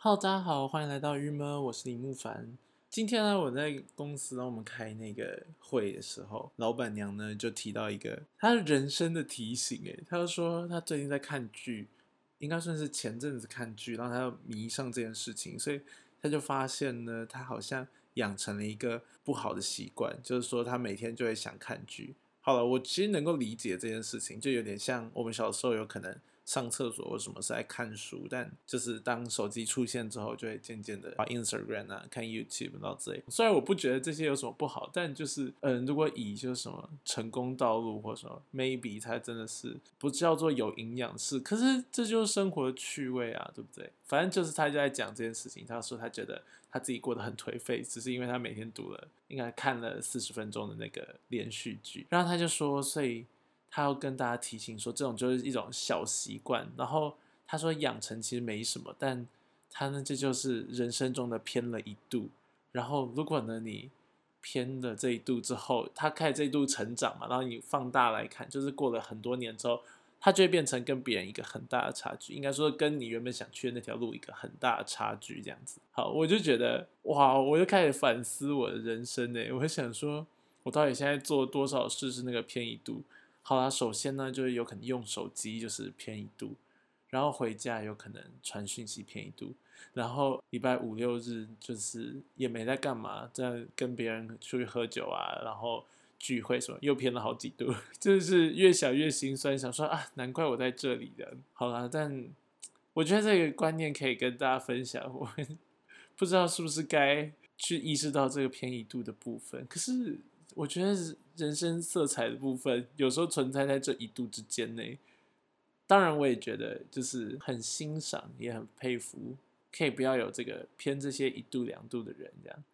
好大家好，欢迎来到郁闷，我是李木凡。今天呢，我在公司让我们开那个会的时候，老板娘呢就提到一个她人生的提醒，诶，她就说她最近在看剧，应该算是前阵子看剧，然后她迷上这件事情，所以她就发现呢，她好像养成了一个不好的习惯，就是说她每天就会想看剧。好了，我其实能够理解这件事情，就有点像我们小时候有可能。上厕所或什么是在看书，但就是当手机出现之后，就会渐渐的把 Instagram 啊、看 YouTube 到之类。虽然我不觉得这些有什么不好，但就是嗯，如果以就是什么成功道路或什么 maybe 它真的是不叫做有营养是，可是这就是生活的趣味啊，对不对？反正就是他就在讲这件事情，他说他觉得他自己过得很颓废，只是因为他每天读了应该看了四十分钟的那个连续剧，然后他就说，所以。他要跟大家提醒说，这种就是一种小习惯。然后他说养成其实没什么，但他呢这就是人生中的偏了一度。然后如果呢你偏了这一度之后，他开始这一度成长嘛，然后你放大来看，就是过了很多年之后，他就会变成跟别人一个很大的差距。应该说跟你原本想去的那条路一个很大的差距这样子。好，我就觉得哇，我就开始反思我的人生呢。我想说，我到底现在做多少事是那个偏一度？好啦，首先呢，就是有可能用手机就是偏一度，然后回家有可能传讯息偏一度，然后礼拜五六日就是也没在干嘛，在跟别人出去喝酒啊，然后聚会什么又偏了好几度，就是越想越心酸，想说啊，难怪我在这里的。好啦，但我觉得这个观念可以跟大家分享，我不知道是不是该去意识到这个偏移度的部分，可是。我觉得人生色彩的部分有时候存在在这一度之间内。当然，我也觉得就是很欣赏，也很佩服，可以不要有这个偏这些一度两度的人，这样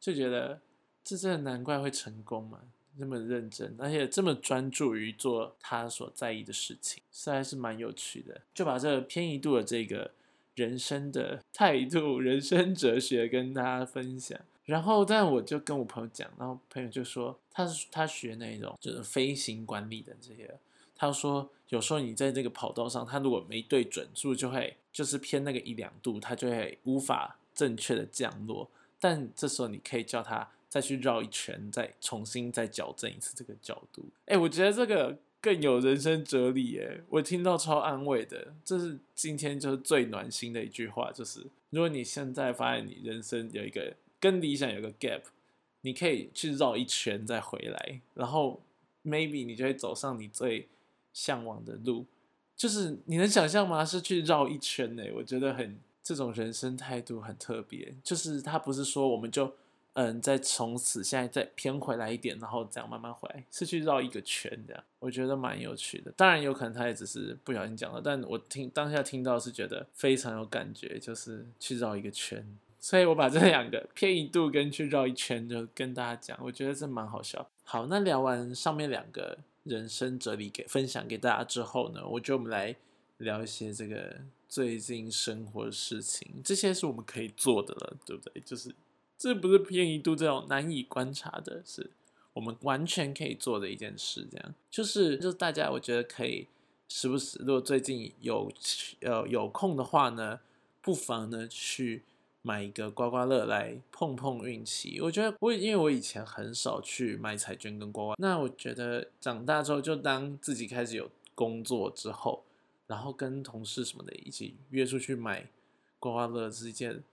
就觉得这真的难怪会成功嘛，那么认真，而且这么专注于做他所在意的事情，实在是蛮有趣的。就把这偏一度的这个人生的态度、人生哲学跟大家分享。然后，但我就跟我朋友讲，然后朋友就说，他是他学那种就是飞行管理的这些，他说有时候你在这个跑道上，他如果没对准，是不是就会就是偏那个一两度，他就会无法正确的降落。但这时候你可以叫他再去绕一圈，再重新再矫正一次这个角度。哎，我觉得这个更有人生哲理哎，我听到超安慰的。这是今天就是最暖心的一句话，就是如果你现在发现你人生有一个。跟理想有个 gap，你可以去绕一圈再回来，然后 maybe 你就会走上你最向往的路。就是你能想象吗？是去绕一圈呢？我觉得很这种人生态度很特别。就是他不是说我们就嗯再从此现在再偏回来一点，然后这样慢慢回来，是去绕一个圈这样。我觉得蛮有趣的。当然有可能他也只是不小心讲了，但我听当下听到是觉得非常有感觉，就是去绕一个圈。所以我把这两个偏一度跟去绕一圈就跟大家讲，我觉得这蛮好笑。好，那聊完上面两个人生哲理给分享给大家之后呢，我觉得我们来聊一些这个最近生活的事情，这些是我们可以做的了，对不对？就是这不是偏一度这种难以观察的，是我们完全可以做的一件事。这样就是就是大家我觉得可以时不时，如果最近有呃有空的话呢，不妨呢去。买一个刮刮乐来碰碰运气，我觉得我因为我以前很少去买彩券跟刮刮，那我觉得长大之后就当自己开始有工作之后，然后跟同事什么的一起约出去买刮刮乐是一件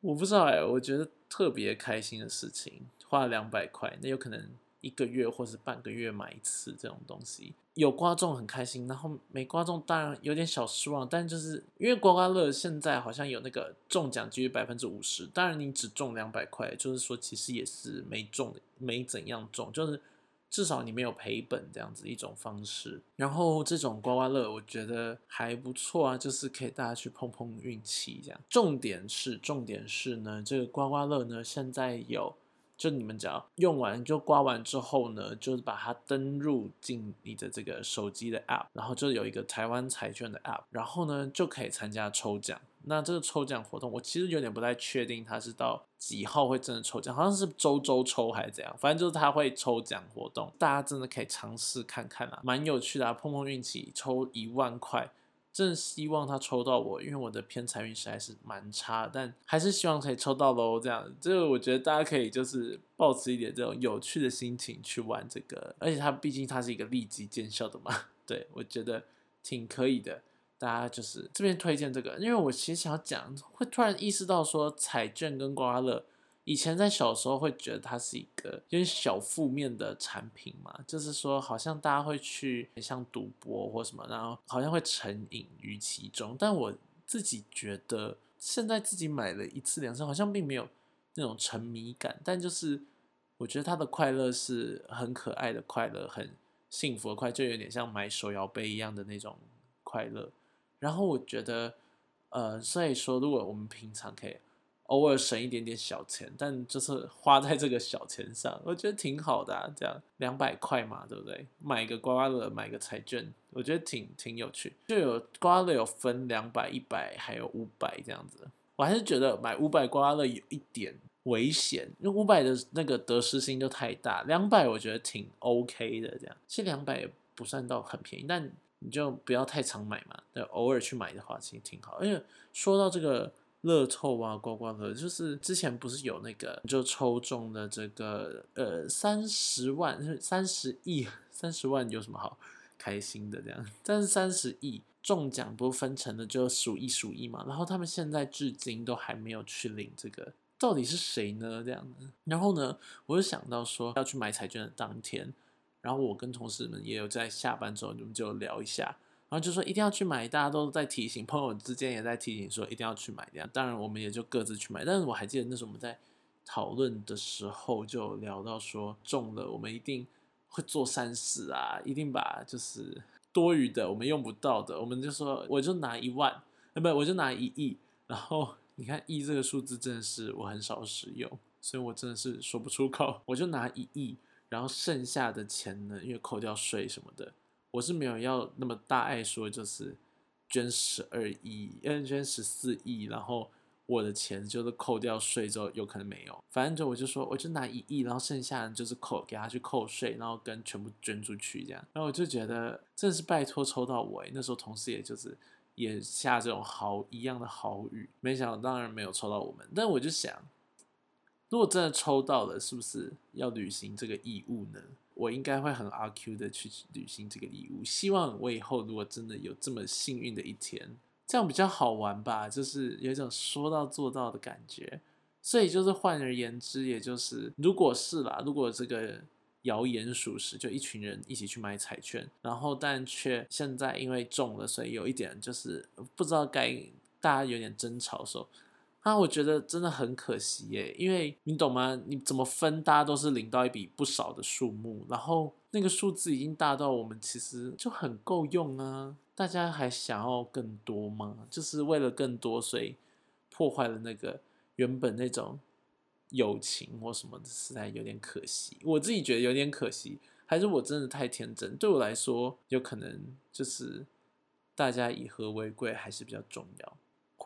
我不知道哎，我觉得特别开心的事情，花两百块，那有可能。一个月或是半个月买一次这种东西，有刮中很开心，然后没刮中当然有点小失望。但就是因为刮刮乐现在好像有那个中奖几率百分之五十，当然你只中两百块，就是说其实也是没中，没怎样中，就是至少你没有赔本这样子一种方式。然后这种刮刮乐我觉得还不错啊，就是可以大家去碰碰运气这样。重点是重点是呢，这个刮刮乐呢现在有。就你们只要用完就刮完之后呢，就是把它登入进你的这个手机的 App，然后就有一个台湾彩券的 App，然后呢就可以参加抽奖。那这个抽奖活动，我其实有点不太确定它是到几号会真的抽奖，好像是周周抽还是怎样，反正就是它会抽奖活动，大家真的可以尝试看看啊，蛮有趣的啊，碰碰运气，抽一万块。真希望他抽到我，因为我的偏财运实在是蛮差，但还是希望可以抽到喽。这样，这个我觉得大家可以就是保持一点这种有趣的心情去玩这个，而且它毕竟它是一个立即见效的嘛，对我觉得挺可以的。大家就是这边推荐这个，因为我其实想要讲，会突然意识到说彩券跟刮刮乐。以前在小时候会觉得它是一个有点小负面的产品嘛，就是说好像大家会去像赌博或什么，然后好像会成瘾于其中。但我自己觉得，现在自己买了一次两次，好像并没有那种沉迷感。但就是我觉得它的快乐是很可爱的快乐，很幸福的快，就有点像买手摇杯一样的那种快乐。然后我觉得，呃，所以说如果我们平常可以。偶尔省一点点小钱，但就是花在这个小钱上，我觉得挺好的啊。这样两百块嘛，对不对？买一个刮刮乐，买一个彩券，我觉得挺挺有趣。就有刮刮乐有分两百、一百，还有五百这样子。我还是觉得买五百刮刮乐有一点危险，因为五百的那个得失心就太大。两百我觉得挺 OK 的，这样其实两百也不算到很便宜，但你就不要太常买嘛。对，偶尔去买的话，其实挺好。而且说到这个。乐透啊，刮刮乐，就是之前不是有那个就抽中的这个呃三十万、三十亿、三十万有什么好开心的这样？但是三十亿中奖不分成的就数一数一嘛，然后他们现在至今都还没有去领这个，到底是谁呢？这样子，然后呢，我就想到说要去买彩券的当天，然后我跟同事们也有在下班之后，我们就聊一下。然后就说一定要去买，大家都在提醒，朋友之间也在提醒说一定要去买这样。当然我们也就各自去买。但是我还记得那时候我们在讨论的时候就聊到说中了，我们一定会做善事啊，一定把就是多余的我们用不到的，我们就说我就拿一万，呃不我就拿一亿。然后你看亿这个数字真的是我很少使用，所以我真的是说不出口。我就拿一亿，然后剩下的钱呢，因为扣掉税什么的。我是没有要那么大爱说，就是捐十二亿，嗯，捐十四亿，然后我的钱就是扣掉税之后有可能没有，反正就我就说我就拿一亿，然后剩下的就是扣给他去扣税，然后跟全部捐出去这样，然后我就觉得真的是拜托抽到我，那时候同事也就是也下这种豪一样的豪语，没想到当然没有抽到我们，但我就想，如果真的抽到了，是不是要履行这个义务呢？我应该会很阿 Q 的去履行这个礼物，希望我以后如果真的有这么幸运的一天，这样比较好玩吧，就是有一种说到做到的感觉。所以就是换而言之，也就是如果是啦，如果这个谣言属实，就一群人一起去买彩券，然后但却现在因为中了，所以有一点就是不知道该大家有点争吵的时候。那我觉得真的很可惜耶，因为你懂吗？你怎么分，大家都是领到一笔不少的数目，然后那个数字已经大到我们其实就很够用啊，大家还想要更多吗？就是为了更多，所以破坏了那个原本那种友情或什么的，实在有点可惜。我自己觉得有点可惜，还是我真的太天真？对我来说，有可能就是大家以和为贵还是比较重要。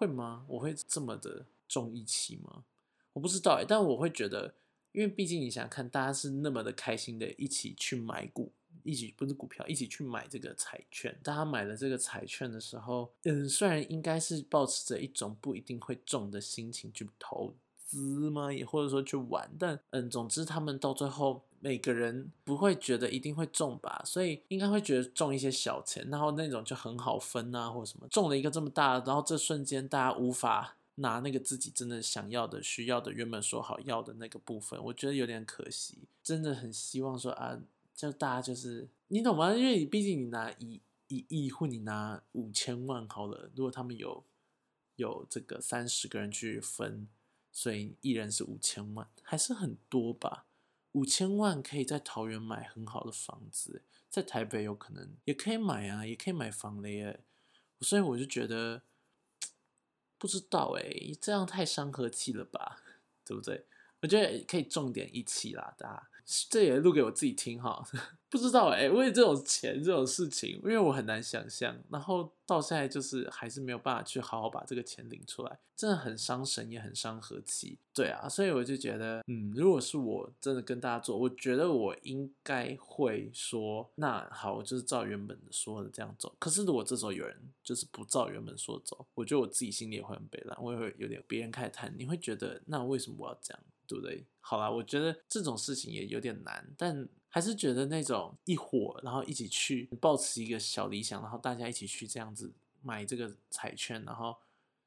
会吗？我会这么的重义气吗？我不知道哎，但我会觉得，因为毕竟你想看，大家是那么的开心的，一起去买股，一起不是股票，一起去买这个彩券。大家买了这个彩券的时候，嗯，虽然应该是保持着一种不一定会中的心情去投资吗？也或者说去玩，但嗯，总之他们到最后。每个人不会觉得一定会中吧，所以应该会觉得中一些小钱，然后那种就很好分啊，或者什么中了一个这么大，然后这瞬间大家无法拿那个自己真的想要的、需要的、原本说好要的那个部分，我觉得有点可惜。真的很希望说啊，就大家就是你懂吗？因为你毕竟你拿一一亿或你拿五千万好了，如果他们有有这个三十个人去分，所以一人是五千万，还是很多吧。五千万可以在桃园买很好的房子，在台北有可能也可以买啊，也可以买房的耶。所以我就觉得不知道哎，这样太伤和气了吧，对不对？我觉得可以重点一起啦，大家这也录给我自己听哈。不知道哎，为这种钱这种事情，因为我很难想象，然后到现在就是还是没有办法去好好把这个钱领出来，真的很伤神，也很伤和气。对啊，所以我就觉得，嗯，如果是我真的跟大家做，我觉得我应该会说，那好，我就是照原本的说的这样走。可是如果这时候有人就是不照原本说走，我觉得我自己心里也会很悲凉，我也会有点别人开始谈，你会觉得那为什么我要这样，对不对？好啦，我觉得这种事情也有点难，但。还是觉得那种一伙，然后一起去，抱持一个小理想，然后大家一起去这样子买这个彩券，然后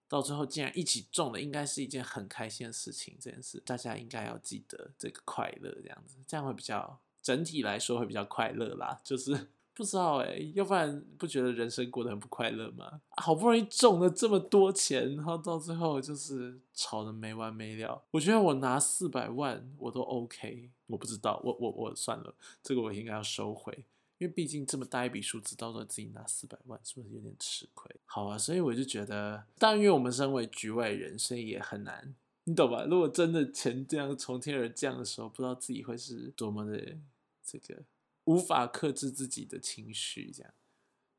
到最后竟然一起中了，应该是一件很开心的事情。这件事大家应该要记得这个快乐，这样子，这样会比较整体来说会比较快乐啦，就是。不知道哎，要不然不觉得人生过得很不快乐吗？好不容易中了这么多钱，然后到最后就是吵得没完没了。我觉得我拿四百万我都 OK，我不知道，我我我算了，这个我应该要收回，因为毕竟这么大一笔数字，到时候自己拿四百万，是不是有点吃亏？好啊，所以我就觉得，但因为我们身为局外人，所以也很难，你懂吧？如果真的钱这样从天而降的时候，不知道自己会是多么的这个。无法克制自己的情绪，这样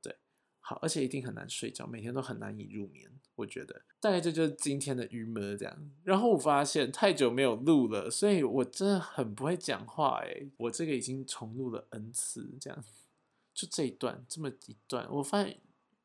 对，好，而且一定很难睡觉，每天都很难以入眠。我觉得大概这就是今天的郁闷这样。然后我发现太久没有录了，所以我真的很不会讲话哎。我这个已经重录了 n 次，这样就这一段这么一段，我发现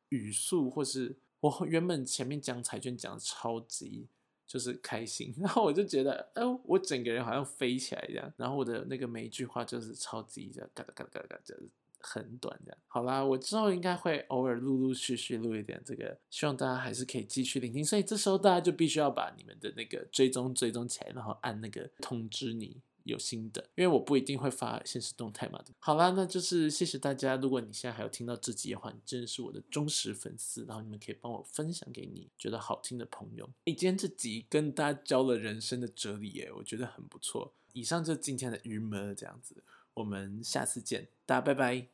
语速或是我原本前面讲彩券讲的超级。就是开心，然后我就觉得，哦，我整个人好像飞起来一样。然后我的那个每一句话就是超级的，嘎嘎嘎嘎嘎，就是很短这样。好啦，我之后应该会偶尔陆陆续续录一点这个，希望大家还是可以继续聆听。所以这时候大家就必须要把你们的那个追踪追踪起来，然后按那个通知你。有新的，因为我不一定会发现实动态嘛。好啦，那就是谢谢大家。如果你现在还有听到这集的话，你真的是我的忠实粉丝。然后你们可以帮我分享给你觉得好听的朋友。诶，今天这集跟大家教了人生的哲理，耶，我觉得很不错。以上就是今天的鱼门这样子，我们下次见，大家拜拜。